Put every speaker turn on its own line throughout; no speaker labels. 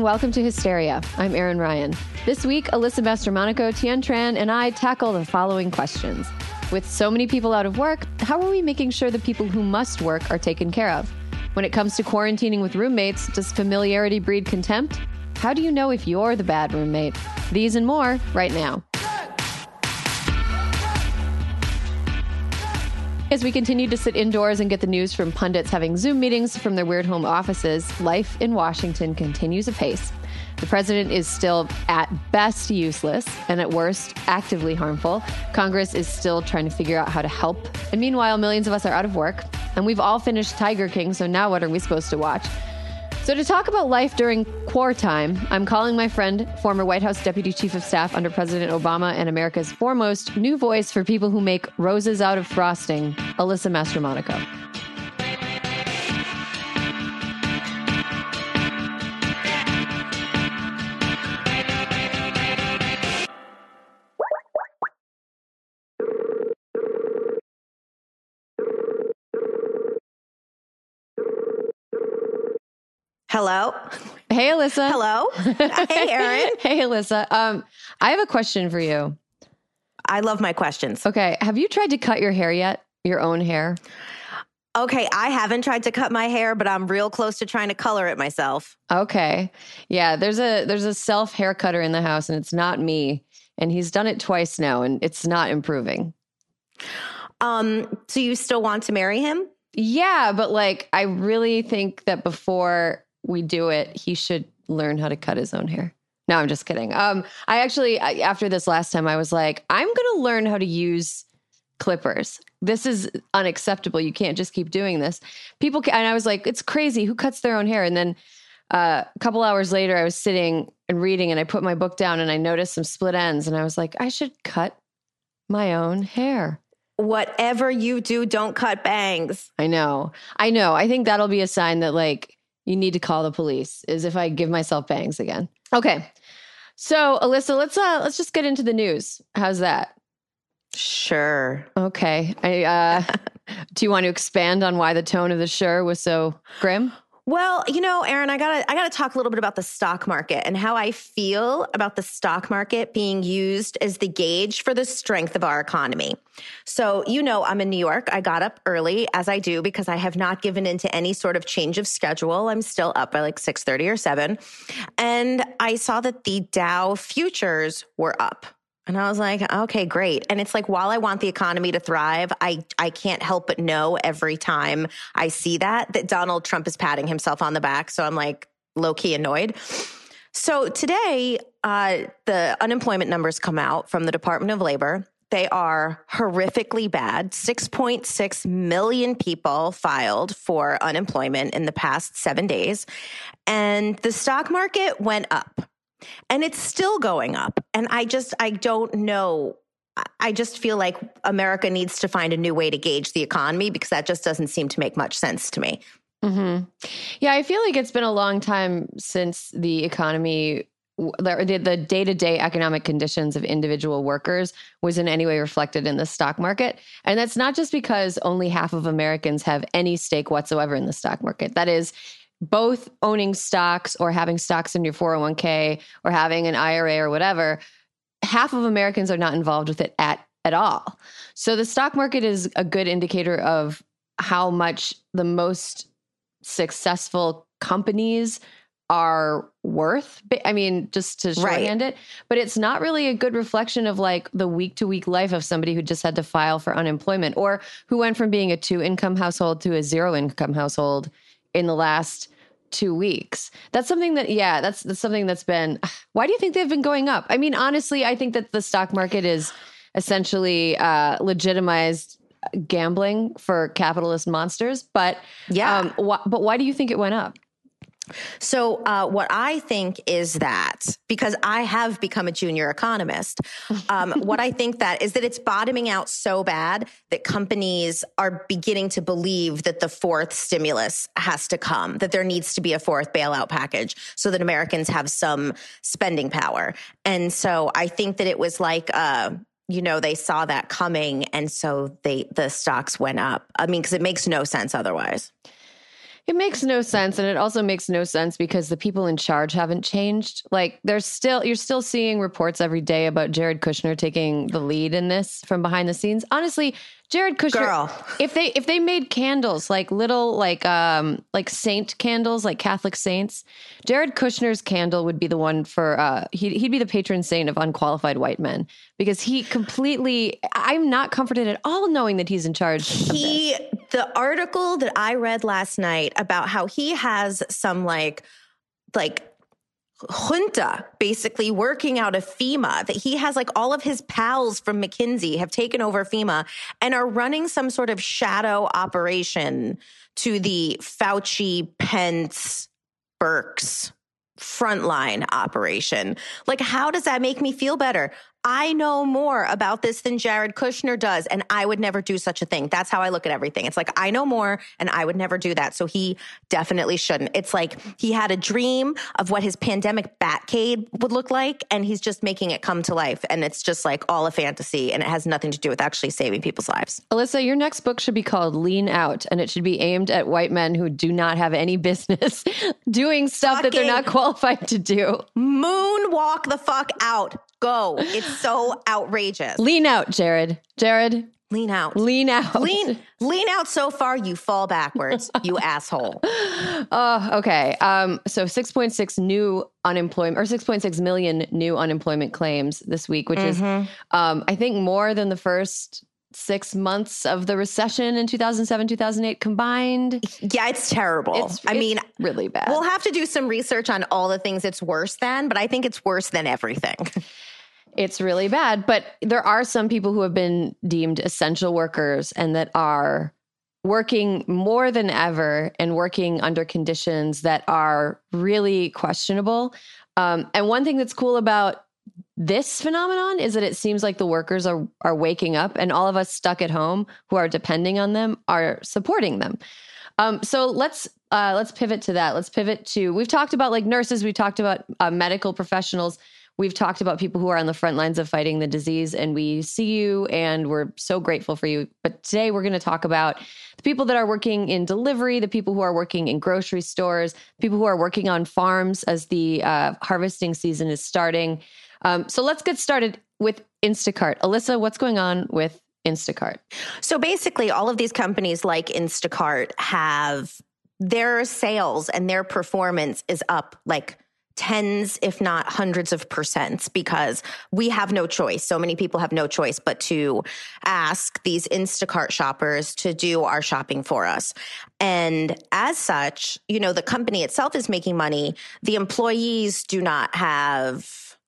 And welcome to Hysteria. I'm Erin Ryan. This week, Alyssa Mastromonaco, Tien Tran, and I tackle the following questions. With so many people out of work, how are we making sure the people who must work are taken care of? When it comes to quarantining with roommates, does familiarity breed contempt? How do you know if you're the bad roommate? These and more right now. As we continue to sit indoors and get the news from pundits having Zoom meetings from their weird home offices, life in Washington continues apace. The president is still at best useless and at worst actively harmful. Congress is still trying to figure out how to help. And meanwhile, millions of us are out of work. And we've all finished Tiger King, so now what are we supposed to watch? So, to talk about life during war time, I'm calling my friend, former White House Deputy Chief of Staff under President Obama and America's foremost new voice for people who make roses out of frosting, Alyssa Mastromonaco.
Hello.
Hey, Alyssa.
Hello. hey, Erin.
hey, Alyssa. Um, I have a question for you.
I love my questions.
Okay. Have you tried to cut your hair yet? Your own hair?
Okay, I haven't tried to cut my hair, but I'm real close to trying to color it myself.
Okay. Yeah, there's a there's a self hair cutter in the house and it's not me. And he's done it twice now and it's not improving.
Um, so you still want to marry him?
Yeah, but like I really think that before we do it, he should learn how to cut his own hair. No, I'm just kidding. Um, I actually, I, after this last time, I was like, I'm going to learn how to use clippers. This is unacceptable. You can't just keep doing this. People, can, and I was like, it's crazy. Who cuts their own hair? And then uh, a couple hours later, I was sitting and reading, and I put my book down, and I noticed some split ends, and I was like, I should cut my own hair.
Whatever you do, don't cut bangs.
I know. I know. I think that'll be a sign that like you need to call the police is if I give myself bangs again. Okay. So, Alyssa, let's uh let's just get into the news. How's that?
Sure.
Okay. I uh do you want to expand on why the tone of the sure was so grim?
Well, you know, Erin, I gotta I gotta talk a little bit about the stock market and how I feel about the stock market being used as the gauge for the strength of our economy. So, you know, I'm in New York. I got up early as I do because I have not given into any sort of change of schedule. I'm still up by like 6:30 or 7. And I saw that the Dow futures were up. And I was like, okay, great. And it's like while I want the economy to thrive, I I can't help but know every time I see that that Donald Trump is patting himself on the back. So I'm like low key annoyed. So today, uh, the unemployment numbers come out from the Department of Labor. They are horrifically bad. 6.6 million people filed for unemployment in the past seven days. And the stock market went up and it's still going up. And I just, I don't know. I just feel like America needs to find a new way to gauge the economy because that just doesn't seem to make much sense to me.
Mm-hmm. Yeah, I feel like it's been a long time since the economy the day to day economic conditions of individual workers was in any way reflected in the stock market. And that's not just because only half of Americans have any stake whatsoever in the stock market. That is, both owning stocks or having stocks in your 401k or having an IRA or whatever, half of Americans are not involved with it at at all. So the stock market is a good indicator of how much the most successful companies are worth. I mean, just to shorthand right. it, but it's not really a good reflection of like the week to week life of somebody who just had to file for unemployment or who went from being a two income household to a zero income household in the last two weeks. That's something that, yeah, that's, that's something that's been. Why do you think they've been going up? I mean, honestly, I think that the stock market is essentially uh, legitimized gambling for capitalist monsters. But
Yeah.
um, wh- but why do you think it went up?
So, uh, what I think is that because I have become a junior economist, um, what I think that is that it's bottoming out so bad that companies are beginning to believe that the fourth stimulus has to come, that there needs to be a fourth bailout package so that Americans have some spending power. And so, I think that it was like, uh, you know, they saw that coming, and so they the stocks went up. I mean, because it makes no sense otherwise.
It makes no sense. And it also makes no sense because the people in charge haven't changed. Like, there's still, you're still seeing reports every day about Jared Kushner taking the lead in this from behind the scenes. Honestly, Jared Kushner,
Girl.
if they if they made candles like little like um like saint candles like Catholic saints, Jared Kushner's candle would be the one for uh he'd he'd be the patron saint of unqualified white men because he completely I'm not comforted at all knowing that he's in charge. of this.
he the article that i read last night about how he has some like like junta basically working out of FEMA that he has like all of his pals from McKinsey have taken over FEMA and are running some sort of shadow operation to the Fauci Pence Birx frontline operation. Like, how does that make me feel better? I know more about this than Jared Kushner does, and I would never do such a thing. That's how I look at everything. It's like, I know more, and I would never do that. So he definitely shouldn't. It's like he had a dream of what his pandemic Batcave would look like, and he's just making it come to life. And it's just like all a fantasy, and it has nothing to do with actually saving people's lives.
Alyssa, your next book should be called Lean Out, and it should be aimed at white men who do not have any business doing stuff that they're not qualified to do.
Moonwalk the fuck out. Go. It's so outrageous.
Lean out, Jared. Jared,
Lean out.
lean out.
Lean, lean out so far you fall backwards, you asshole.
Oh, okay. Um, so 6.6 new unemployment or 6.6 million new unemployment claims this week, which is, um, I think, more than the first six months of the recession in 2007, 2008 combined.
Yeah, it's terrible.
It's-
I
it's
mean,
really bad.
we'll have to do some research on all the things it's worse than, but I think it's worse than everything.
It's really bad. But there are some people who have been deemed essential workers and that are working more than ever and working under conditions that are really questionable. Um, and one thing that's cool about this phenomenon is that it seems like the workers are are waking up and all of us stuck at home who are depending on them are supporting them. Um, so let's uh, let's pivot to that. Let's pivot to we've talked about like nurses, we talked about uh, medical professionals, we've talked about people who are on the front lines of fighting the disease, and we see you and we're so grateful for you. But today we're going to talk about the people that are working in delivery, the people who are working in grocery stores, people who are working on farms as the uh, harvesting season is starting. Um, so let's get started with Instacart. Alyssa, what's going on with Instacart?
So basically, all of these companies like Instacart have their sales and their performance is up like tens, if not hundreds of percents, because we have no choice. So many people have no choice but to ask these Instacart shoppers to do our shopping for us. And as such, you know, the company itself is making money. The employees do not have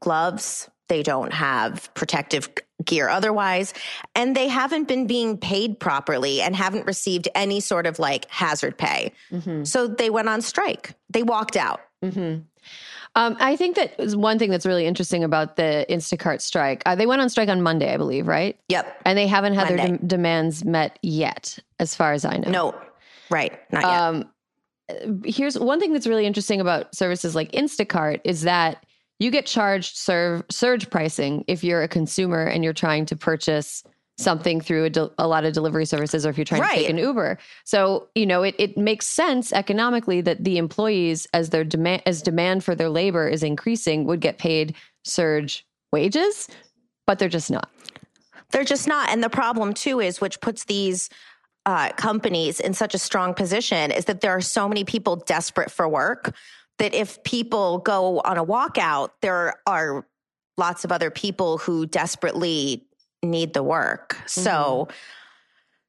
gloves. They don't have protective gear otherwise. And they haven't been being paid properly and haven't received any sort of like hazard pay.
Mm-hmm.
So they went on strike. They walked out.
Hmm Um, I think that one thing that's really interesting about the Instacart strike. Uh, they went on strike on Monday, I believe, right?
Yep.
And they haven't had their
Monday.
dem- demands met yet, as far as I know.
No, right. Not yet.
Um, here's one thing that's really interesting about services like Instacart is that you get charged serve, surge pricing if you're a consumer and you're trying to purchase something through a, del- a lot of delivery services or if you're trying to take an Uber. So, you know, it, it makes sense economically that the employees as their demand as demand for their labor is increasing would get paid surge wages, but they're just not.
They're just not. And the problem too is, which puts these uh, companies in such a strong position, is that there are so many people desperate for work that if people go on a walkout, there are lots of other people who desperately need the work. So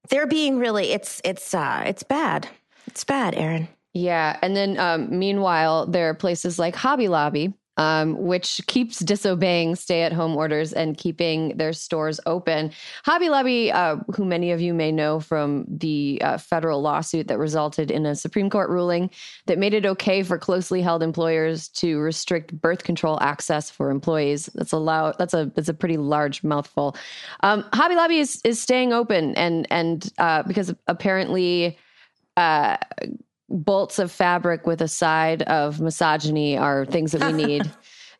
they're being really it's it's uh it's bad. It's bad, Erin.
Yeah. And then um, meanwhile, there are places like Hobby Lobby um, which keeps disobeying stay at home orders and keeping their stores open. Hobby Lobby, uh, who many of you may know from the uh, federal lawsuit that resulted in a Supreme Court ruling that made it okay for closely held employers to restrict birth control access for employees. That's a loud, that's a that's a pretty large mouthful. Um, Hobby Lobby is is staying open and and uh, because apparently uh, bolts of fabric with a side of misogyny are things that we need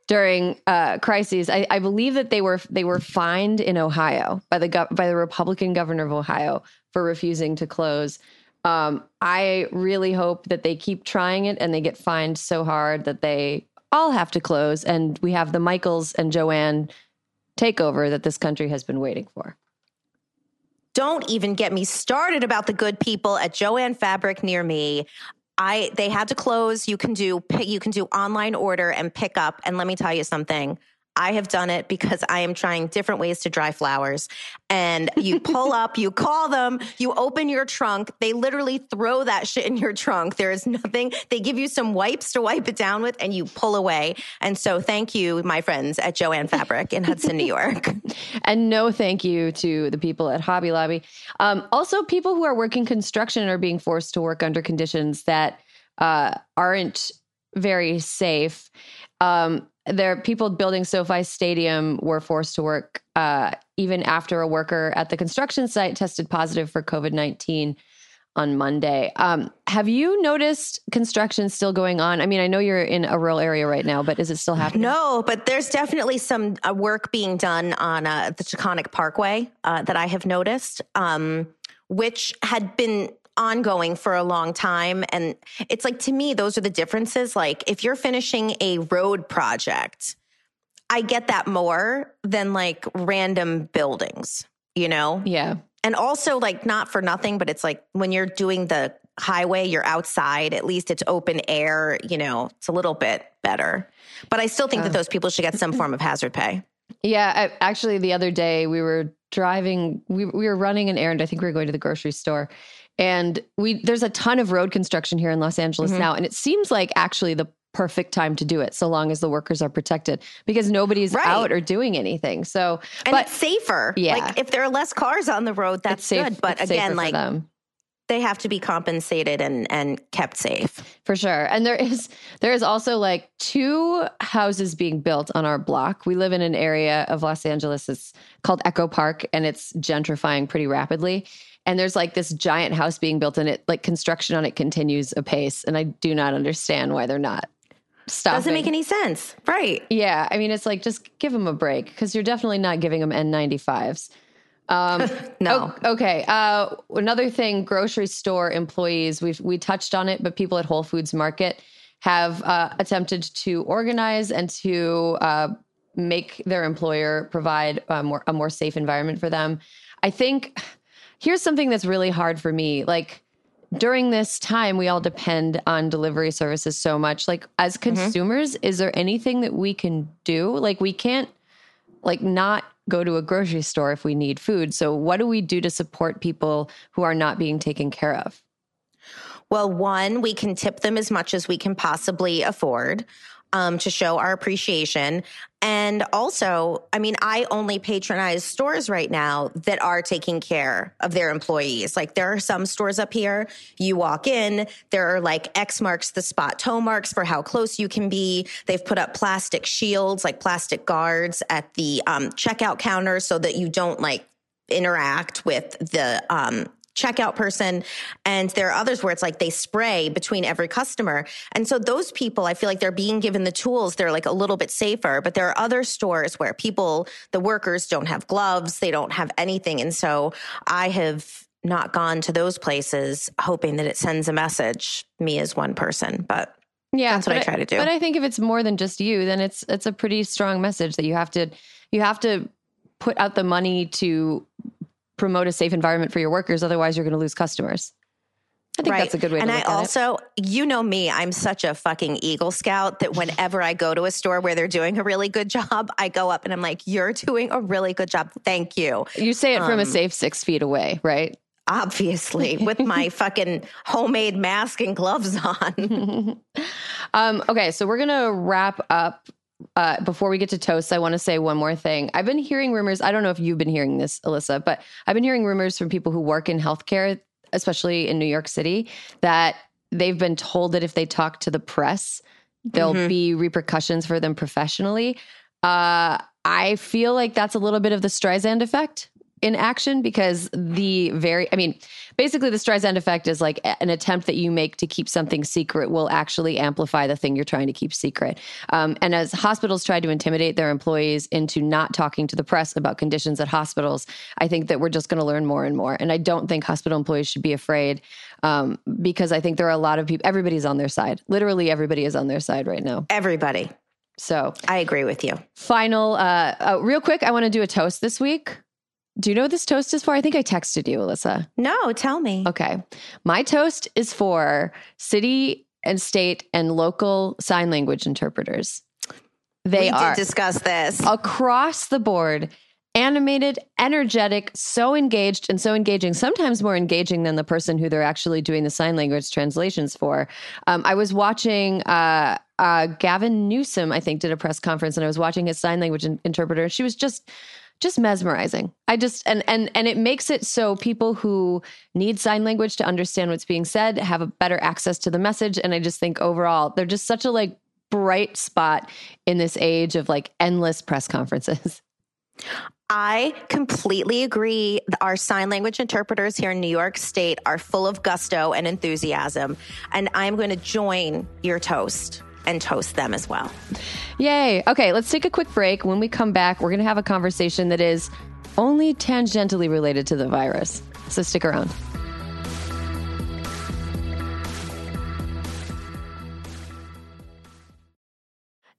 during uh, crises. I, I, believe that they were they were fined in Ohio by the go- by the Republican governor of Ohio for refusing to close. Um, I really hope that they keep trying it and they get fined so hard that they all have to close, and we have the Michaels and Joann takeover that this country has been waiting for.
Don't even get me started about the good people at Joann Fabric near me. I they had to close. You can do you can do online order and pick up. And let me tell you something. I have done it because I am trying different ways to dry flowers. And you pull up, you call them, you open your trunk. They literally throw that shit in your trunk. There is nothing. They give you some wipes to wipe it down with, and you pull away. And so, thank you, my friends at Joann Fabric in Hudson, New York.
and no thank you to the people at Hobby Lobby. Um, also, people who are working construction are being forced to work under conditions that uh, aren't very safe. Um, there people building SoFi Stadium were forced to work uh, even after a worker at the construction site tested positive for COVID nineteen on Monday. Um, have you noticed construction still going on? I mean, I know you're in a rural area right now, but is it still happening?
No, but there's definitely some uh, work being done on uh, the Taconic Parkway uh, that I have noticed, um, which had been ongoing for a long time. And it's like, to me, those are the differences. Like, if you're finishing a road project, I get that more than like random buildings, you know?
Yeah.
And also, like, not for nothing, but it's like when you're doing the highway, you're outside, at least it's open air, you know, it's a little bit better. But I still think uh, that those people should get some form of hazard pay.
Yeah. I, actually, the other day we were driving, we, we were running an errand. I think we were going to the grocery store and we there's a ton of road construction here in Los Angeles mm-hmm. now, and it seems like actually the perfect time to do it so long as the workers are protected because nobody's right. out or doing anything. So
and but, it's safer. Yeah. Like if there are less cars on the road, that's safe, good. But again, like them they have to be compensated and and kept safe
for sure and there is there is also like two houses being built on our block we live in an area of los angeles it's called echo park and it's gentrifying pretty rapidly and there's like this giant house being built and it like construction on it continues apace and i do not understand why they're not stopping.
doesn't make any sense right
yeah i mean it's like just give them a break because you're definitely not giving them n95s um,
no.
okay. Uh, another thing, grocery store employees. We we touched on it, but people at Whole Foods Market have uh, attempted to organize and to uh, make their employer provide a more, a more safe environment for them. I think here's something that's really hard for me. Like during this time, we all depend on delivery services so much. Like as mm-hmm. consumers, mm-hmm. is there anything that we can do? Like we can't like not go to a grocery store if we need food. So what do we do to support people who are not being taken care of?
Well, one, we can tip them as much as we can possibly afford um, to show our appreciation. And also, I mean, I only patronize stores right now that are taking care of their employees. Like there are some stores up here, you walk in, there are like X marks the spot toe marks for how close you can be. They've put up plastic shields, like plastic guards at the um, checkout counter so that you don't like interact with the um, checkout person. And there are others where it's like they spray between every customer. And so those people, I feel like they're being given the tools. They're like a little bit safer. But there are other stores where people, the workers don't have gloves, they don't have anything. And so I have not gone to those places hoping that it sends a message, me as one person. But yeah, that's what I try to do.
But I think if it's more than just you, then it's it's a pretty strong message that you have to you have to put out the money to promote a safe environment for your workers. Otherwise, you're going to lose customers. I think right. that's a good way to
and
I
also, it. you know me, I'm such a fucking Eagle Scout that whenever I go to a store where they're doing a really good job, I go up and I'm like, you're doing a really good job. Thank you.
You say it um, from a um, safe six feet away, right?
Obviously, with my fucking homemade mask and gloves on.
um, okay, so we're gonna wrap up. Uh, before we get to toasts, I want to say one more thing. I've been hearing rumors. I don't know if you've been hearing this, Alyssa, but I've been hearing rumors from people who work in healthcare, especially in New York City, that they've been told that if they talk to the press, there'll
Mhm.
be repercussions for them professionally. Uh, I feel like that's a little bit of the Streisand effect in action because the very, I mean, basically the Streisand effect is like an attempt that you make to keep something secret will actually amplify the thing you're trying to keep secret. Um, and as hospitals try to intimidate their employees into not talking to the press about conditions at hospitals, I think that we're just going to learn more and more. And I don't think hospital employees should be afraid um, because I think there are a lot of people, everybody's on their side. Literally, everybody is on their side right now.
Everybody.
So,
I agree with you.
final, uh, uh, real quick, I want to do a toast this week. Do you know what this toast is for? I think I texted you, Alyssa.
No, tell me.
Okay. My toast is for city and state and local sign language interpreters. They
we
are
did discuss this.
across the board animated, energetic, so engaged and so engaging, sometimes more engaging than the person who they're actually doing the sign language translations for. Um, I was watching uh, uh, Gavin Newsom, I think, did a press conference, and I was watching his sign language in- interpreter. She was just just mesmerizing. I just and and and it makes it so people who need sign language to understand what's being said have a better access to the message. And I just think overall, they're just such a like bright spot in this age of like endless press conferences.
I completely agree. Our sign language interpreters here in New York State are full of gusto and enthusiasm. And I'm going to join your toast and toast them as well.
Yay. Okay, let's take a quick break. When we come back, we're going to have a conversation that is only tangentially related to the virus. So stick around.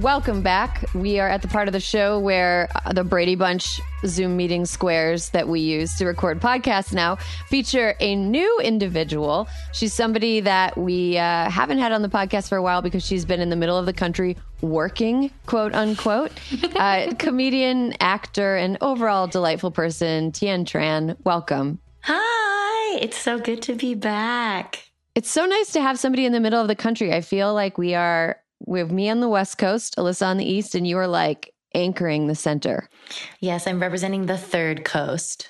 Welcome back. We are at the part of the show where uh, the Brady Bunch Zoom meeting squares that we use to record podcasts now feature a new individual. She's somebody that we uh, haven't had on the podcast for a while because she's been in the middle of the country working, quote unquote. uh, comedian, actor, and overall delightful person, Tien Tran. Welcome.
Hi, it's so good to be back.
It's so nice to have somebody in the middle of the country. I feel like we are, we have me on the West Coast, Alyssa on the East, and you are like anchoring the center.
Yes, I'm representing the third coast.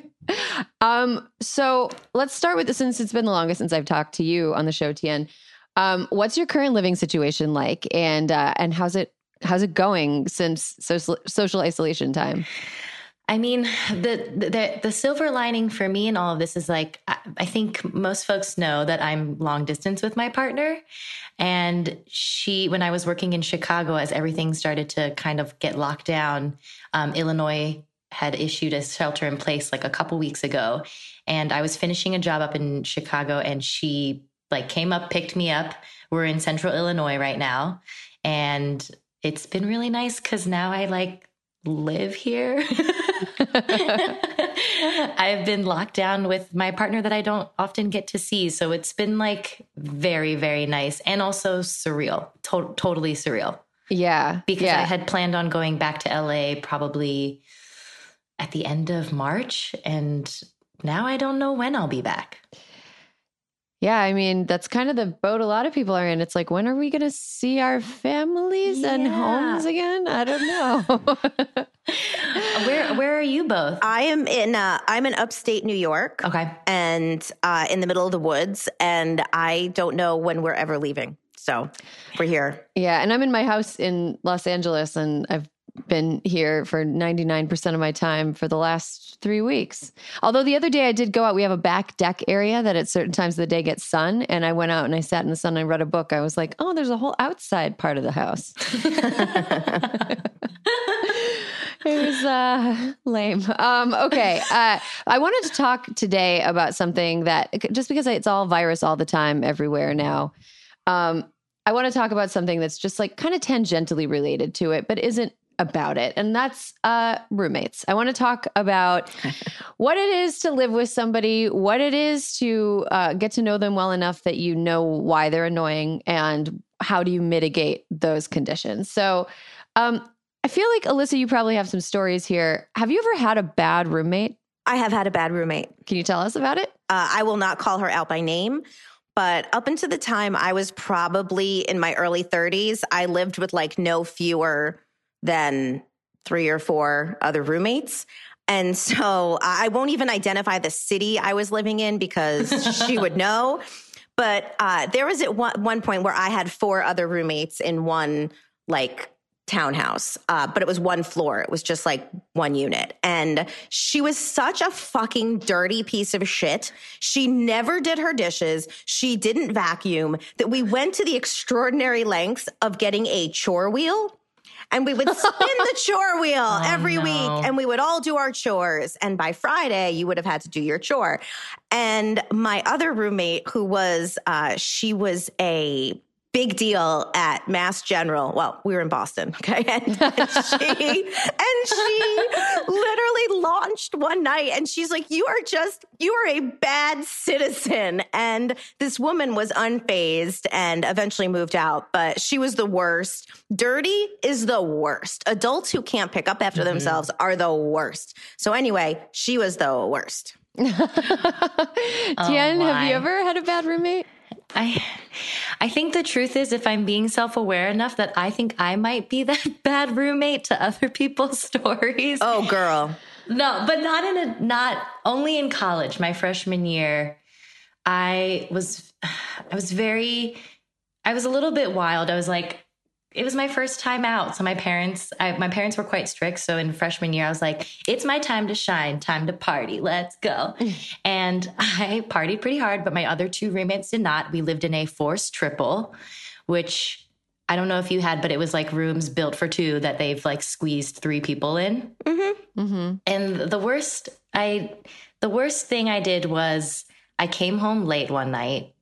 um, so let's start with this since it's been the longest since I've talked to you on the show, Tien. Um, what's your current living situation like, and uh, and how's it how's it going since social social isolation time?
I mean, the, the the silver lining for me in all of this is like I, I think most folks know that I'm long distance with my partner, and she when I was working in Chicago as everything started to kind of get locked down, um, Illinois had issued a shelter in place like a couple weeks ago, and I was finishing a job up in Chicago, and she like came up, picked me up. We're in Central Illinois right now, and it's been really nice because now I like live here. I've been locked down with my partner that I don't often get to see. So it's been like very, very nice and also surreal, to- totally surreal.
Yeah.
Because
yeah.
I had planned on going back to LA probably at the end of March. And now I don't know when I'll be back.
Yeah, I mean, that's kind of the boat a lot of people are in. It's like, when are we going to see our families yeah. and homes again? I don't know.
where where are you both?
I am in uh, I'm in upstate New York.
Okay.
And uh, in the middle of the woods and I don't know when we're ever leaving. So, we're here.
Yeah, and I'm in my house in Los Angeles and I've been here for 99% of my time for the last three weeks. Although the other day I did go out, we have a back deck area that at certain times of the day gets sun. And I went out and I sat in the sun and I read a book. I was like, oh, there's a whole outside part of the house. it was uh, lame. Um, okay. Uh, I wanted to talk today about something that just because it's all virus all the time everywhere now. Um, I want to talk about something that's just like kind of tangentially related to it, but isn't about it, and that's uh, roommates. I want to talk about what it is to live with somebody, what it is to uh, get to know them well enough that you know why they're annoying, and how do you mitigate those conditions. So, um, I feel like Alyssa, you probably have some stories here. Have you ever had a bad roommate?
I have had a bad roommate.
Can you tell us about it?
Uh, I will not call her out by name. But up until the time I was probably in my early 30s, I lived with like no fewer than three or four other roommates. And so I won't even identify the city I was living in because she would know. But uh, there was at one, one point where I had four other roommates in one like townhouse, uh, but it was one floor. It was just like one unit. And she was such a fucking dirty piece of shit. She never did her dishes. She didn't vacuum that we went to the extraordinary lengths of getting a chore wheel and we would spin the chore wheel oh, every no. week and we would all do our chores and by friday you would have had to do your chore and my other roommate who was uh, she was a big deal at Mass General. Well, we were in Boston, okay? And, and she and she literally launched one night and she's like, "You are just you are a bad citizen." And this woman was unfazed and eventually moved out, but she was the worst. Dirty is the worst. Adults who can't pick up after mm-hmm. themselves are the worst. So anyway, she was the worst.
Tien, oh, have you ever had a bad roommate?
I I think the truth is if I'm being self-aware enough that I think I might be that bad roommate to other people's stories.
Oh girl.
No, but not in a not only in college, my freshman year, I was I was very I was a little bit wild. I was like it was my first time out. So my parents, I, my parents were quite strict. So in freshman year, I was like, it's my time to shine, time to party. Let's go. and I partied pretty hard, but my other two roommates did not. We lived in a forced triple, which I don't know if you had, but it was like rooms built for two that they've like squeezed three people in. Mm-hmm. Mm-hmm. And the worst, I, the worst thing I did was I came home late one night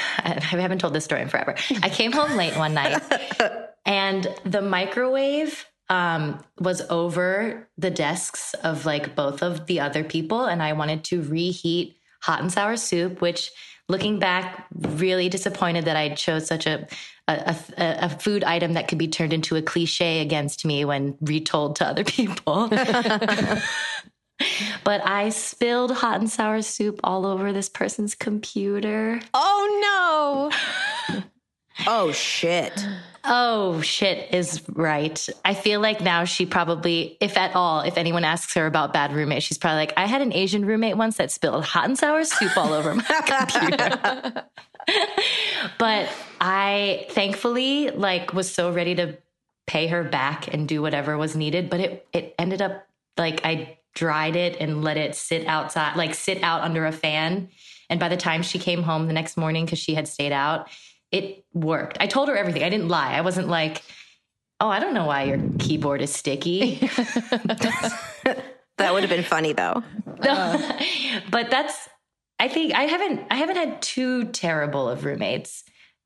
I haven't told this story in forever. I came home late one night And the microwave um, was over the desks of like both of the other people. And I wanted to reheat hot and sour soup, which looking back, really disappointed that I chose such a, a, a, a food item that could be turned into a cliche against me when retold to other people. but I spilled hot and sour soup all over this person's computer.
Oh no. oh shit.
Oh, shit is right. I feel like now she probably, if at all, if anyone asks her about bad roommates, she's probably like, I had an Asian roommate once that spilled hot and sour soup all over my computer. but I thankfully like was so ready to pay her back and do whatever was needed, but it it ended up like I dried it and let it sit outside, like sit out under a fan. And by the time she came home the next morning cuz she had stayed out, it worked. I told her everything. I didn't lie. I wasn't like, "Oh, I don't know why your keyboard is sticky."
that would have been funny though.
No, but that's I think I haven't I haven't had too terrible of roommates.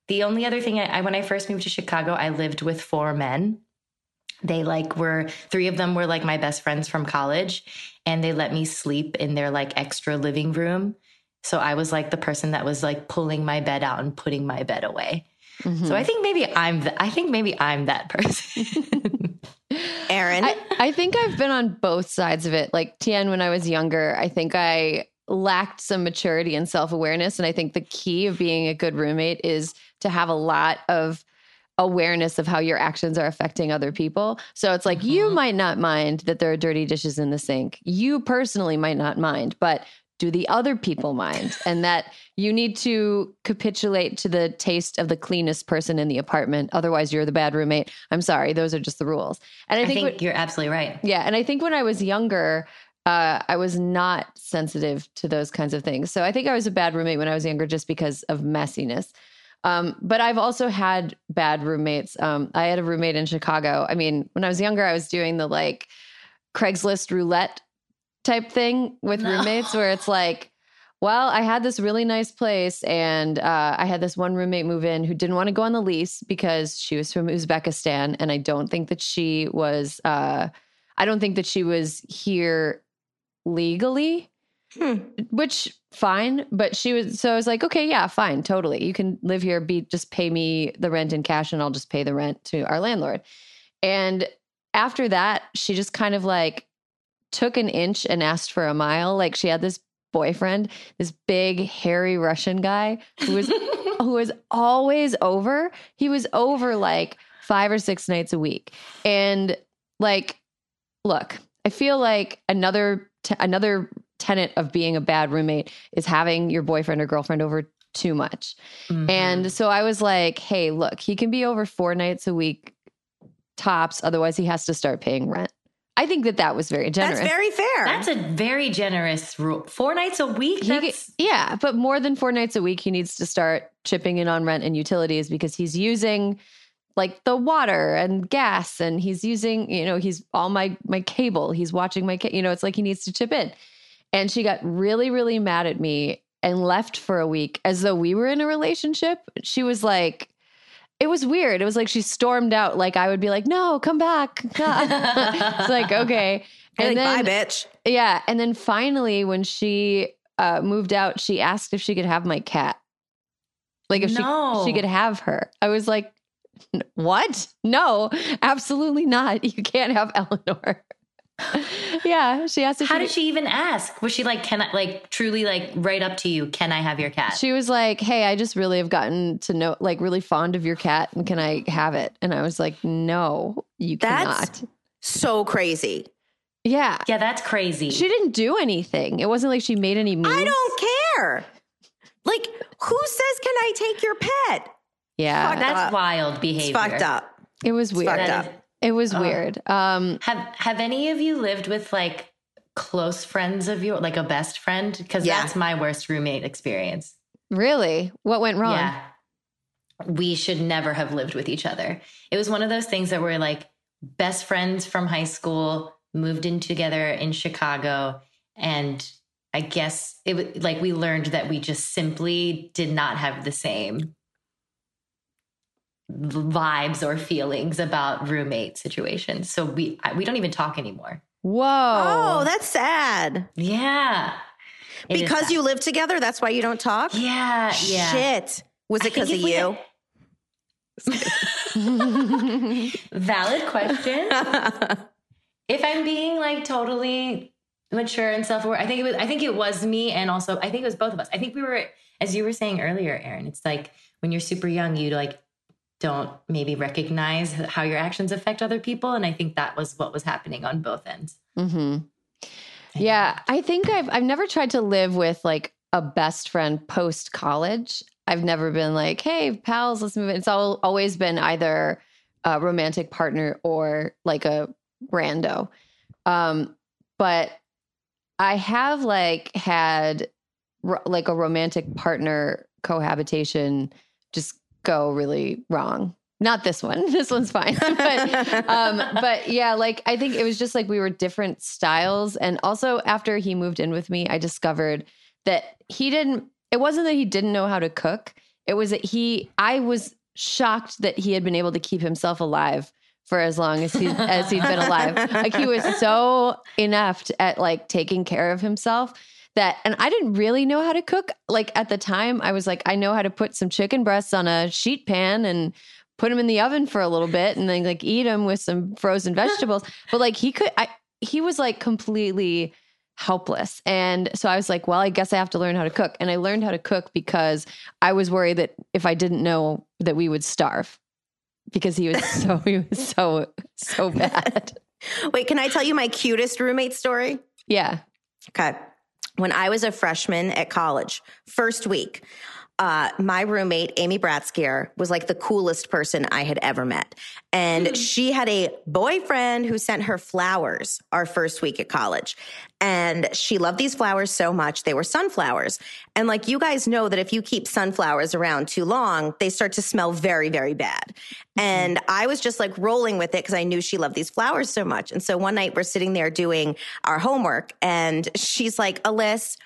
The only other thing I, I when I first moved to Chicago, I lived with four men. They like were three of them were like my best friends from college, and they let me sleep in their like extra living room. So I was like the person that was like pulling my bed out and putting my bed away. Mm-hmm. So I think maybe I'm the, I think maybe I'm that person.
Erin,
I, I think I've been on both sides of it. Like Tien, when I was younger, I think I lacked some maturity and self awareness. And I think the key of being a good roommate is to have a lot of awareness of how your actions are affecting other people. So it's like mm-hmm. you might not mind that there are dirty dishes in the sink. You personally might not mind, but do the other people mind? and that you need to capitulate to the taste of the cleanest person in the apartment. Otherwise, you're the bad roommate. I'm sorry. Those are just the rules.
And I think, I think when, you're absolutely right.
Yeah. And I think when I was younger, uh, I was not sensitive to those kinds of things. So I think I was a bad roommate when I was younger just because of messiness. Um, but I've also had bad roommates. Um, I had a roommate in Chicago. I mean, when I was younger, I was doing the like Craigslist roulette type thing with no. roommates where it's like, well, I had this really nice place, and uh, I had this one roommate move in who didn't want to go on the lease because she was from Uzbekistan, and I don't think that she was. Uh, I don't think that she was here legally. Hmm. Which fine, but she was so I was like, okay, yeah, fine, totally. You can live here, be just pay me the rent in cash and I'll just pay the rent to our landlord. And after that, she just kind of like took an inch and asked for a mile. Like she had this boyfriend, this big hairy Russian guy who was who was always over. He was over like 5 or 6 nights a week. And like look, I feel like another t- another tenet of being a bad roommate is having your boyfriend or girlfriend over too much. Mm-hmm. And so I was like, "Hey, look, he can be over 4 nights a week tops, otherwise he has to start paying rent." I think that that was very generous.
That's very fair.
That's a very generous rule. Four nights a week? He,
yeah, but more than four nights a week, he needs to start chipping in on rent and utilities because he's using like the water and gas and he's using, you know, he's all my my cable. He's watching my, you know, it's like he needs to chip in. And she got really, really mad at me and left for a week as though we were in a relationship. She was like, it was weird. It was like she stormed out. Like I would be like, "No, come back." it's like okay,
and like, then, bye, bitch.
Yeah, and then finally, when she uh, moved out, she asked if she could have my cat. Like if no. she she could have her. I was like, "What? No, absolutely not. You can't have Eleanor." Yeah, she asked.
If How she did she even ask? Was she like, "Can I like truly like right up to you? Can I have your cat?"
She was like, "Hey, I just really have gotten to know, like, really fond of your cat, and can I have it?" And I was like, "No, you that's cannot."
So crazy.
Yeah,
yeah, that's crazy.
She didn't do anything. It wasn't like she made any moves.
I don't care. Like, who says, "Can I take your pet?"
Yeah,
that's up. wild behavior.
It's fucked up.
It was weird. It's fucked up. It was uh, weird. Um,
have Have any of you lived with like close friends of your, like a best friend? Because yeah. that's my worst roommate experience.
Really? What went wrong?
Yeah, we should never have lived with each other. It was one of those things that were like best friends from high school, moved in together in Chicago, and I guess it was like we learned that we just simply did not have the same vibes or feelings about roommate situations. So we we don't even talk anymore.
Whoa.
Oh, that's sad.
Yeah. It is
Because
sad.
you live together, that's why you don't talk?
Yeah, yeah.
Shit. Was it because of
think if we
you?
Valid question. if I'm being like totally mature and self-aware, I think it was I think it was me and also I think it was both of us. I think we were as you were saying earlier, Erin, it's like when you're super young, you like don't maybe recognize how your actions affect other people. And I think that was what was happening on both ends.
hmm Yeah, I think I've I've never tried to live with like a best friend post college. I've never been like, "Hey, pals, let's move." in." It's all, always been either a romantic partner or like a rando. Um, but I have like had ro- like a romantic partner cohabitation just go really wrong. Not this one. This one's fine. but um, but yeah, like I think it was just like we were different styles. And also after he moved in with me, I discovered that he didn't, it wasn't that he didn't know how to cook. It was that he, I was shocked that he had been able to keep himself alive for as long as he as he'd been alive. Like he was so inept at like taking care of himself that and I didn't really know how to cook. Like at the time I was like I know how to put some chicken breasts on a sheet pan and put them in the oven for a little bit and then like eat them with some frozen vegetables. but like he could I he was like completely helpless. And so I was like, well, I guess I have to learn how to cook. And I learned how to cook because I was worried that if I didn't know that we would starve because he was so he was so so bad.
Wait, can I tell you my cutest roommate story?
Yeah.
Okay. When I was a freshman at college, first week, uh, my roommate, Amy Bratskier, was like the coolest person I had ever met. And she had a boyfriend who sent her flowers our first week at college. And she loved these flowers so much. They were sunflowers. And like you guys know that if you keep sunflowers around too long, they start to smell very, very bad. And I was just like rolling with it because I knew she loved these flowers so much. And so one night we're sitting there doing our homework and she's like, Alyssa,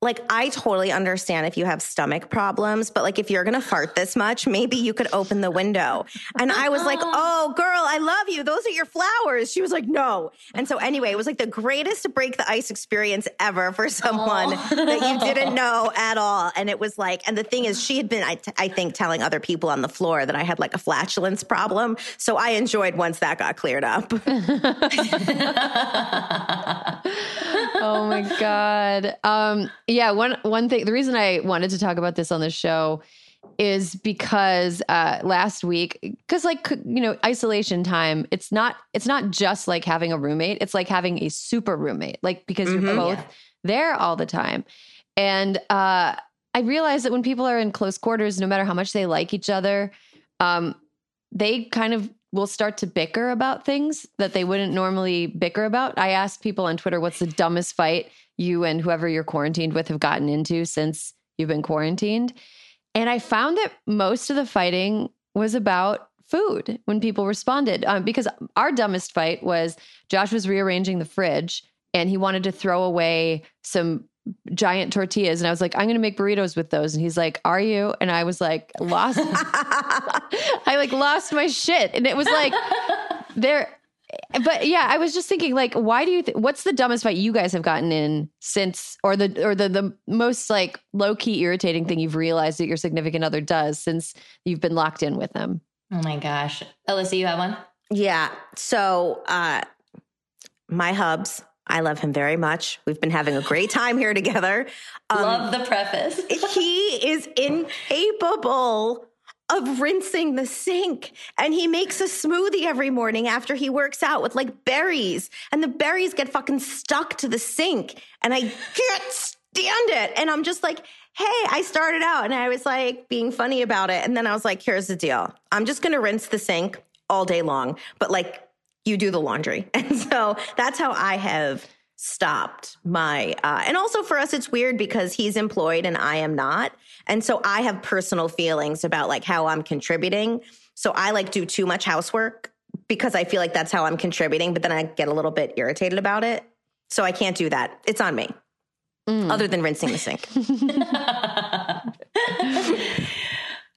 like I totally understand if you have stomach problems, but like if you're gonna fart this much, maybe you could open the window. And I was like, "Oh, girl, I love you. Those are your flowers." She was like, "No." And so anyway, it was like the greatest break the ice experience ever for someone that you didn't know at all. And it was like, and the thing is, she had been, I, t- I think, telling other people on the floor that I had like a flatulence problem. So I enjoyed once that got cleared up.
oh my god. Um yeah, one one thing the reason I wanted to talk about this on the show is because uh last week cuz like you know isolation time it's not it's not just like having a roommate it's like having a super roommate like because you're
Mhm.
both there all the time. And uh I realized that when people are in close quarters no matter how much they like each other um they kind of will start to bicker about things that they wouldn't normally bicker about. I asked people on Twitter, what's the dumbest fight you and whoever you're quarantined with have gotten into since you've been quarantined? And I found that most of the fighting was about food when people responded. Um, because our dumbest fight was Josh was rearranging the fridge and he wanted to throw away some giant tortillas. And I was like, I'm going to make burritos with those. And he's like, Are you? And I was like, Lost. I like lost my shit. And it was like, there. But yeah, I was just thinking, like, why do you? Th- what's the dumbest fight you guys have gotten in since, or the or the the most like low key irritating thing you've realized that your significant other does since you've been locked in with them?
Oh my gosh. Alyssa, you have one?
Yeah. So, uh, my hubs, I love him very much. We've been having a great time here together. Um,
Love the preface.
he is incapable of rinsing the sink and he makes a smoothie every morning after he works out with like berries and the berries get fucking stuck to the sink and I can't stand it and I'm just like hey I started out and I was like being funny about it and then I was like here's the deal I'm just going to rinse the sink all day long but like you do the laundry. And so that's how I have stopped my uh, and also for us it's weird because he's employed and i am not. And so i have personal feelings about like how i'm contributing. So i like do too much housework because i feel like that's how i'm contributing but then i get a little bit irritated about it. So i can't do that. It's on me.
Mm.
other than rinsing the sink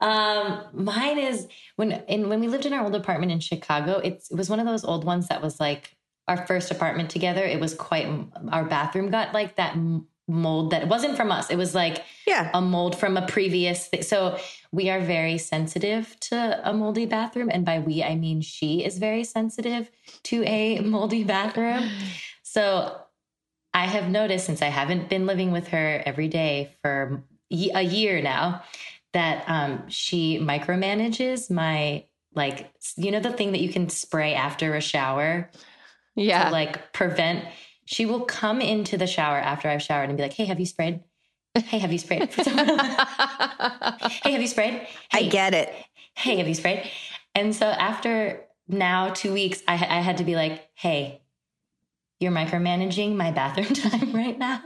Um, mine is when in when we lived in our old apartment in Chicago. It's, it was one of those old ones that was like our first apartment together. It was quite our bathroom got like that mold that it wasn't from us. It was like
yeah.
a mold from a previous thing. So we are very sensitive to a moldy bathroom. And by we, I mean she is very sensitive to a moldy bathroom. So I have noticed since I haven't been living with her every day for a year now that um, she micromanages my like you know the thing that you can spray after a shower
yeah
to like prevent she will come into the shower after I've showered and be like, "Hey, have you sprayed? Hey, have you sprayed? hey, have you sprayed? Hey,
I get it.
Hey, have you sprayed?" And so after now two weeks, I, I had to be like, "Hey, you're micromanaging my bathroom time right now.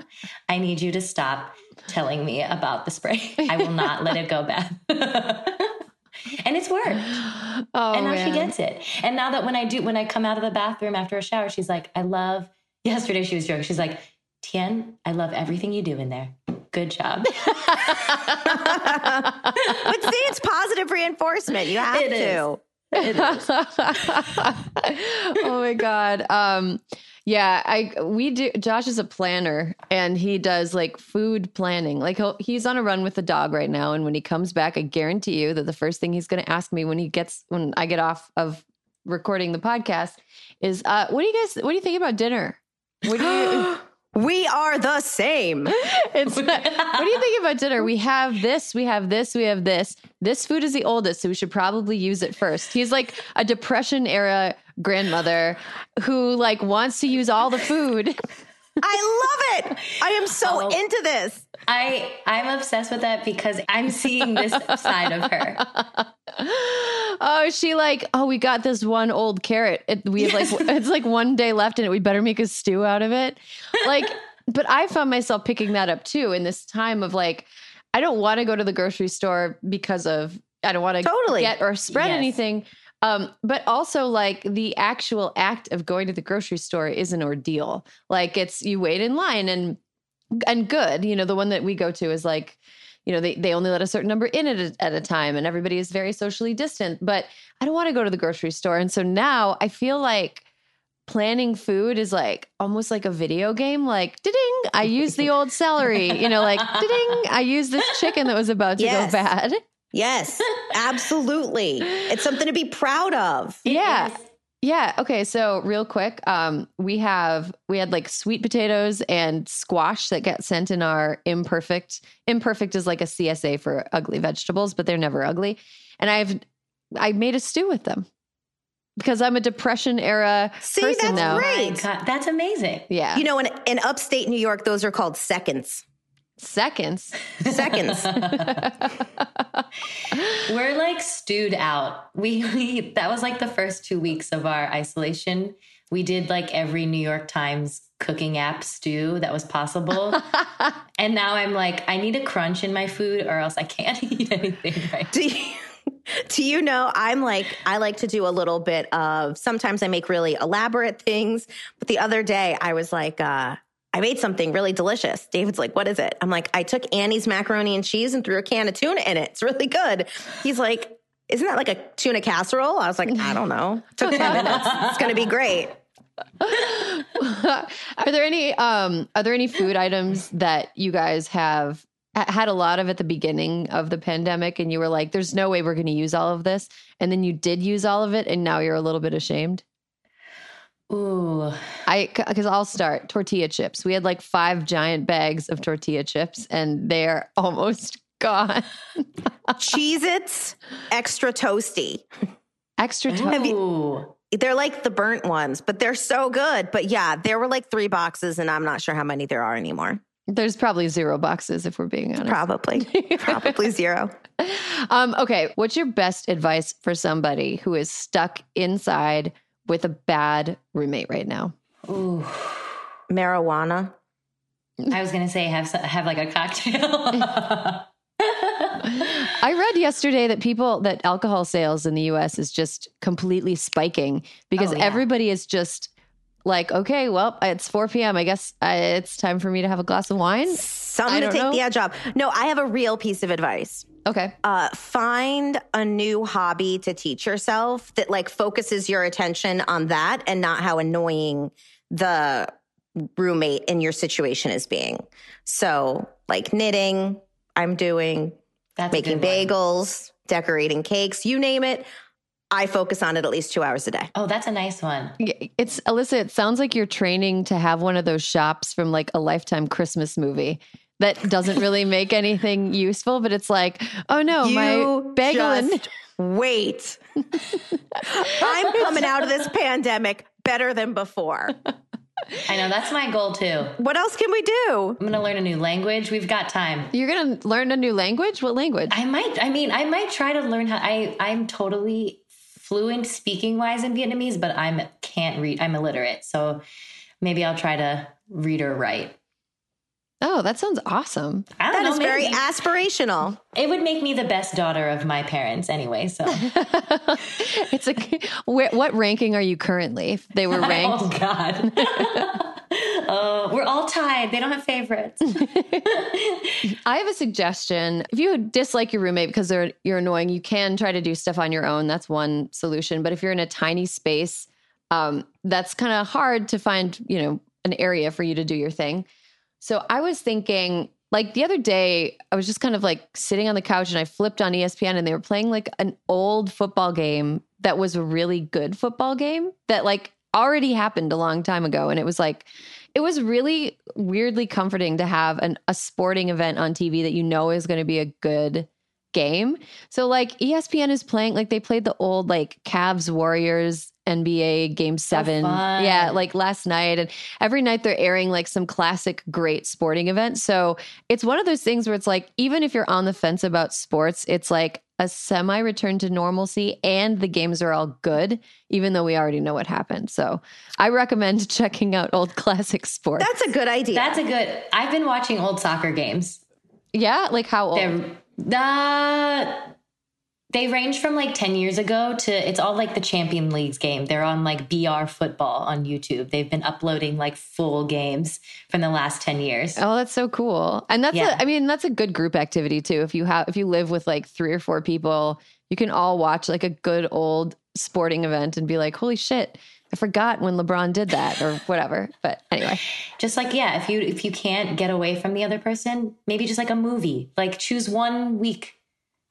I need you to stop telling me about the spray. I will not let it go bad." and it's worked.
Oh,
and now
man.
she gets it. And now that when I do, when I come out of the bathroom after a shower, she's like, I love yesterday she was joking. She's like, Tien, I love everything you do in there. Good job.
but see, it's positive reinforcement. You have
It
to.
is.
oh my god. Um yeah, I we do Josh is a planner and he does like food planning. Like he'll, he's on a run with the dog right now and when he comes back, I guarantee you that the first thing he's going to ask me when he gets when I get off of recording the podcast is uh what do you guys what do you think about dinner? What do you
we are the same.
it's what do you think about dinner? We have this, we have this, we have this. This food is the oldest, so we should probably use it first. He's like a depression era grandmother who like wants to use all the food.
I love it. I am so
Oh.
into this.
I I'm obsessed with that because I'm seeing this side of her.
oh, she like, oh, we got this one old carrot. It, we have like, it's like one day left in it. We better make a stew out of it. Like, but I found myself picking that up too in this time of like, I don't want to go to the grocery store because of I don't want to
Totally.
get or spread
Yes.
anything. Um, but also like the actual act of going to the grocery store is an ordeal. Like it's you wait in line and and good. You know, the one that we go to is like, you know, they, they only let a certain number in at a, at a time and everybody is very socially distant. But I don't want to go to the grocery store. And so now I feel like planning food is like almost like a video game. Like, ding, I use the old celery. You know, like, ding, I use this chicken that was about to
Yes.
go bad.
Yes, absolutely. It's something to be proud of.
Yeah. Yeah. Okay. So real quick, um, we have we had like sweet potatoes and squash that get sent in our imperfect. Imperfect is like a CSA for ugly vegetables, but they're never ugly. And I've I made a stew with them because I'm a depression era
See,
person
that's
now.
great.
My that's amazing.
Yeah.
You know, in, in upstate New York, those are called seconds.
Seconds.
Seconds.
We're like stewed out. We, we that was like the first two weeks of our isolation. We did like every New York Times cooking app stew that was possible. and now I'm like, I need a crunch in my food or else I can't eat anything right.
do you, do you know I'm like I like to do a little bit of sometimes I make really elaborate things, but the other day I was like uh I made something really delicious. David's like, "What is it?" I'm like, "I took Annie's macaroni and cheese and threw a can of tuna in it. It's really good." He's like, "Isn't that like a tuna casserole?" I was like, "I don't know. Took 10 minutes. It's going to be great."
are there any um are there any food items that you guys have ha- had a lot of at the beginning of the pandemic and you were like there's no way we're going to use all of this and then you did use all of it and now you're a little bit ashamed
Ooh.
i because i'll start tortilla chips we had like five giant bags of tortilla chips and they're almost gone
Cheez Its extra toasty.
extra to-
Ooh.
They're like the burnt ones, but they're so good. But yeah, there were like three boxes, and I'm not sure how many there are anymore.
there's probably zero boxes if we're being honest
Probably, probably zero.
um, okay, what's your best advice for somebody who is stuck inside with a bad roommate right now?
Ooh.
Marijuana.
I was gonna say have have like a cocktail.
I read yesterday that people that alcohol sales in the US is just completely spiking because
Oh, yeah.
everybody is just like, okay, well, it's 4 p.m. I guess uh, it's time for me to have a glass of wine. I
Something to take
know.
the edge off. No, I have a real piece of advice.
Okay.
uh, find a new hobby to teach yourself that like focuses your attention on that and not how annoying the roommate in your situation is being. So, like knitting, I'm doing,
That's
making
good one.
bagels, decorating cakes, you name it. I focus on it at least two hours a day.
Oh, that's a nice one.
Yeah, It's Alyssa, it sounds like you're training to have one of those shops from like a lifetime Christmas movie that doesn't really make anything useful, but it's like, oh no, my
You
bagel and
wait. I'm coming out of this pandemic better than before.
I know that's my goal too.
What else can we do?
I'm going to learn a new language. We've got time.
you're gonna learn a new language? What language?
I might. I mean, I might try to learn how. I I'm totally fluent speaking wise in Vietnamese, but I'm can't read. I'm illiterate, so maybe I'll try to read or write.
Oh, that sounds awesome.
I don't
That
know.
is very aspirational.
it would make me the best daughter of my parents anyway. So
it's like, where, what ranking are you currently? If they were ranked,
oh God. Oh, we're all tied. They don't have favorites.
I have a suggestion. If you dislike your roommate because they're you're annoying, you can try to do stuff on your own. That's one solution. But if you're in a tiny space, um, that's kind of hard to find, you know, an area for you to do your thing. So I was thinking, like the other day, I was just kind of like sitting on the couch and I flipped on ESPN and they were playing like an old football game that was a really good football game that like already happened a long time ago. And it was like, it was really weirdly comforting to have an, a sporting event on TV that you know is going to be a good game. So like ESPN is playing like they played the old like Cavs Warriors NBA game 7.
fun.
yeah, like last night and every night they're airing like some classic great sporting events. So it's one of those things where it's like even if you're on the fence about sports, it's like a semi return to normalcy and the games are all good even though we already know what happened. So I recommend checking out old classic sports.
That's a good idea.
That's a good. I've been watching old soccer games.
yeah, like how old?
They're the they range from like 10 years ago to it's all like the champion leagues game they're on like br football on youtube they've been uploading like full games from the last 10 years
Oh, that's so cool. And that's
Yeah.
a, I mean, that's a good group activity too. If you have if you live with like three or four people, you can all watch like a good old sporting event and be like, "Holy shit, I forgot when LeBron did that or whatever." But anyway,
just like yeah if you if you can't get away from the other person maybe just like a movie like choose one week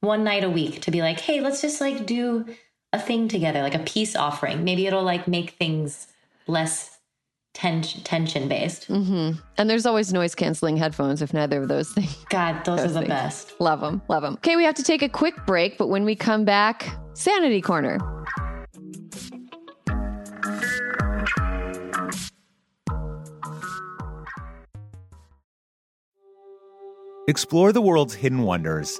one night a week to be like hey let's just like do a thing together like a peace offering maybe it'll like make things less ten- tension based
hmm and there's always noise canceling headphones if neither of those things.
god those are the
things.
best
Love them, love them. Okay, we have to take a quick break, but when we come back, Sanity Corner.
Explore the world's hidden wonders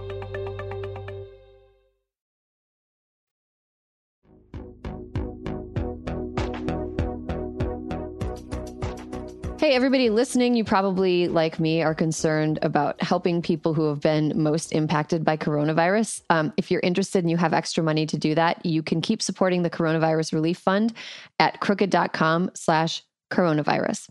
Everybody listening, you probably, like me, are concerned about helping people who have been most impacted by coronavirus. Um, if you're interested and you have extra money to do that, you can keep supporting the Coronavirus Relief Fund at crooked.com slash coronavirus.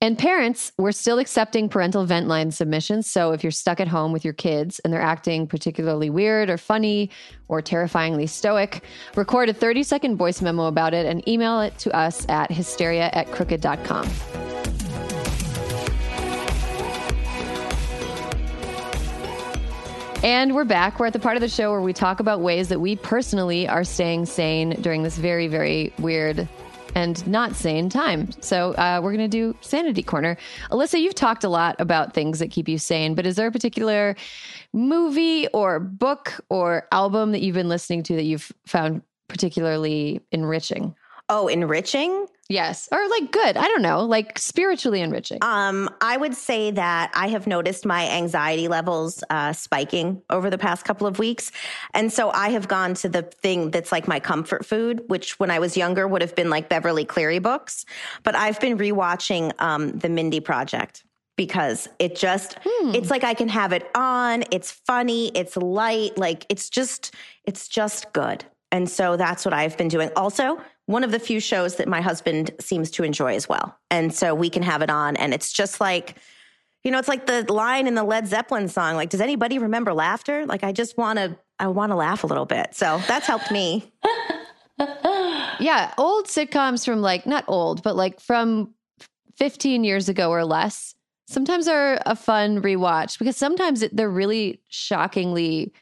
And parents, we're still accepting parental vent line submissions. So if you're stuck at home with your kids and they're acting particularly weird or funny or terrifyingly stoic, record a 30 second voice memo about it and email it to us at hysteria at crooked.com. And we're back. We're at the part of the show where we talk about ways that we personally are staying sane during this very, very weird and not sane time. So uh, we're going to do Sanity Corner. Alyssa, you've talked a lot about things that keep you sane, but is there a particular movie or book or album that you've been listening to that you've found particularly enriching?
Oh, enriching?
Yes. Or like good. I don't know, like spiritually enriching.
Um, I would say that I have noticed my anxiety levels uh, spiking over the past couple of weeks. And so I have gone to the thing that's like my comfort food, which when I was younger would have been like Beverly Cleary books. But I've been rewatching um, The Mindy Project because it just, it's like I can have it on. It's funny. It's light. Like it's just, it's just good. And so that's what I've been doing. Also, one of the few shows that my husband seems to enjoy as well. And so we can have it on. And it's just like, you know, it's like the line in the Led Zeppelin song. Like, does anybody remember laughter? Like, I just want to, I want to laugh a little bit. So that's helped me.
yeah. Old sitcoms from like, not old, but like from 15 years ago or less sometimes are a fun rewatch because sometimes they're really shockingly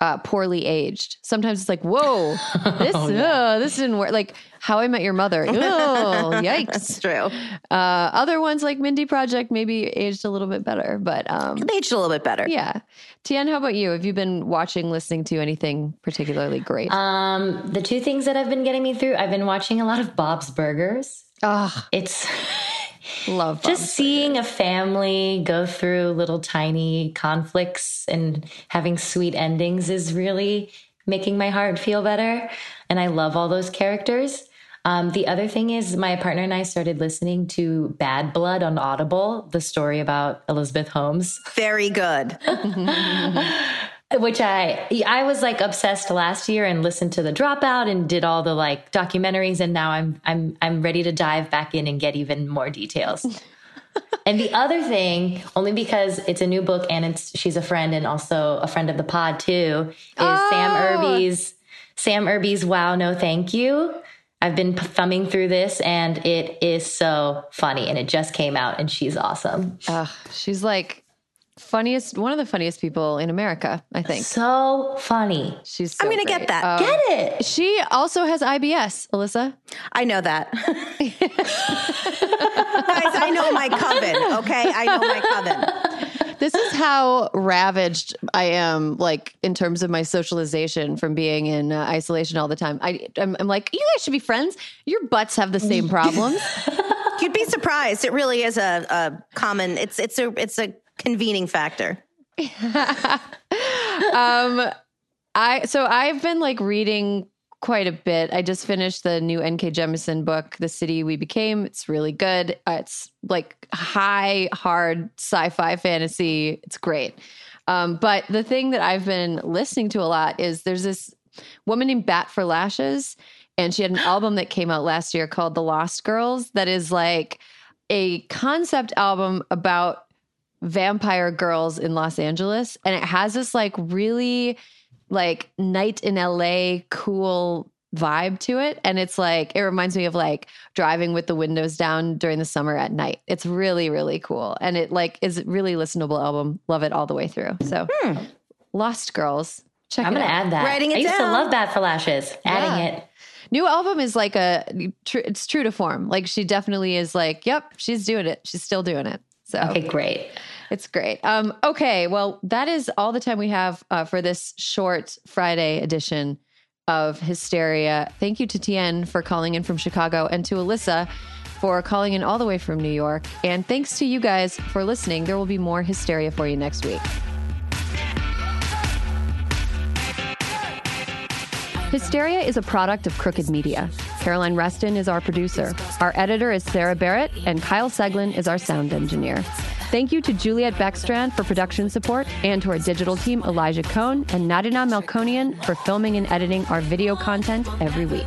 uh, poorly aged. Sometimes it's like, whoa, this oh, this didn't work. Like How I Met Your Mother. Oh, yikes!
That's true.
Uh, other ones like Mindy Project maybe aged a little bit better, but um,
They aged a little bit better.
yeah. Tien, how about you? Have you been watching, listening to anything particularly great?
Um, the two things that have been getting me through, I've been watching a lot of Bob's Burgers.
oh,
It's
love
just seeing a family go through little tiny conflicts and having sweet endings is really making my heart feel better. And I love all those characters. Um, the other thing is, my partner and I started listening to Bad Blood on Audible, the story about Elizabeth Holmes,
Very good.
which I I was like obsessed last year and listened to The Dropout and did all the like documentaries, and now I'm I'm I'm ready to dive back in and get even more details. and the other thing, only because it's a new book and it's she's a friend and also a friend of the pod too, is Sam oh. Irby's Sam Irby's Wow No Thank You. I've been thumbing through this and it is so funny and it just came out and she's awesome.
Ugh, she's like funniest, one of the funniest people in America, I think.
So funny.
She's. So
I'm to
great.
get that.
Um,
Get it.
She also has IBS, Alyssa.
I know that. Guys, I know my coven, okay? I know my coven.
This is how ravaged I am, like in terms of my socialization from being in uh, isolation all the time. I, I'm, I'm like, you guys should be friends. Your butts have the same problems.
You'd be surprised. It really is a, a common, it's, it's a, it's a convening factor.
um, I so I've been like reading quite a bit. I just finished the new N.K. Jemisin book, The City We Became. It's really good. Uh, it's like high, hard sci-fi fantasy. It's great. Um, but the thing that I've been listening to a lot is there's this woman named Bat for Lashes, and she had an album that came out last year called The Lost Girls. That is like a concept album about vampire girls in Los Angeles and it has this like really like night in LA cool vibe to it and it's like it reminds me of like driving with the windows down during the summer at night. It's really really cool and it like is a really listenable album. Love it all the way through. So hmm. Lost Girls. Check
I'm
it
gonna
out.
add that.
Writing it
I used
down.
to love Bat for Lashes. Adding
Yeah.
it.
New album is like a tr- it's true to form. Like she definitely is like, yep, she's doing it. She's still doing it. So
Okay, great.
It's great. Um, okay, well, that is all the time we have uh, for this short Friday edition of Hysteria. Thank you to Tien for calling in from Chicago and to Alyssa for calling in all the way from New York. And thanks to you guys for listening. There will be more Hysteria for you next week. Hysteria is a product of Crooked Media. Caroline Reston is our producer. Our editor is Sarah Barrett, and Kyle Seglin is our sound engineer. Thank you to Juliet Beckstrand for production support, and to our digital team, Elijah Cohn and Nadina Melkonian for filming and editing our video content every week.